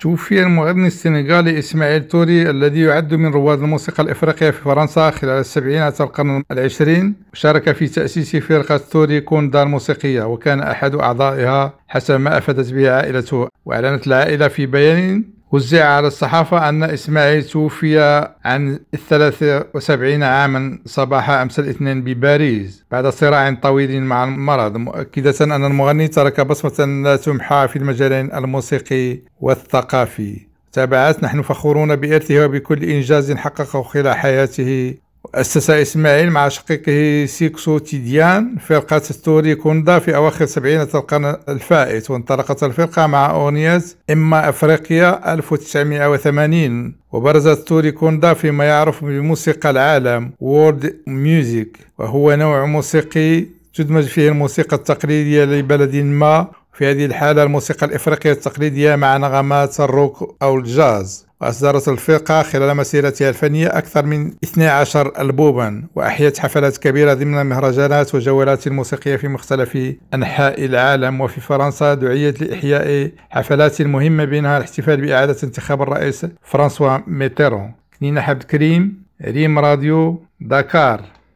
توفي المغني السنغالي إسماعيل توري الذي يعد من رواد الموسيقى الإفريقية في فرنسا خلال السبعينات القرن العشرين. شارك في تأسيس فرقة توري كوندا الموسيقية وكان أحد أعضائها حسب ما أفادت به عائلته وأعلنت العائلة في بيان وزع على الصحافة أن إسماعيل توفي عن 73 عاما صباح أمس الاثنين بباريس بعد صراع طويل مع المرض مؤكدة أن المغني ترك بصمة لا تمحى في المجالين الموسيقي والثقافي. تابعت نحن فخورون بإرثه وبكل إنجاز حققه خلال حياته أسس إسماعيل مع شقيقه سيكسو تيديان. فرقة توري كوندا في أواخر سبعينات القرن الفائت وانطلقت الفرقة مع أغنية إما أفريقيا 1980 وبرزت توري كوندا فيما يعرف بموسيقى العالم World Music وهو نوع موسيقي تدمج فيه الموسيقى التقليدية لبلد ما. في هذه الحالة الموسيقى الإفريقية التقليدية مع نغمات الروك أو الجاز وأصدرت الفرقة خلال مسيرتها الفنية أكثر من 12 ألبوما وأحيت حفلات كبيرة ضمن مهرجانات وجولات موسيقية في مختلف أنحاء العالم وفي فرنسا دعيت لإحياء حفلات مهمة بينها الاحتفال بإعادة انتخاب الرئيس فرانسوا ميتيران كنينة حبد كريم ريم راديو داكار.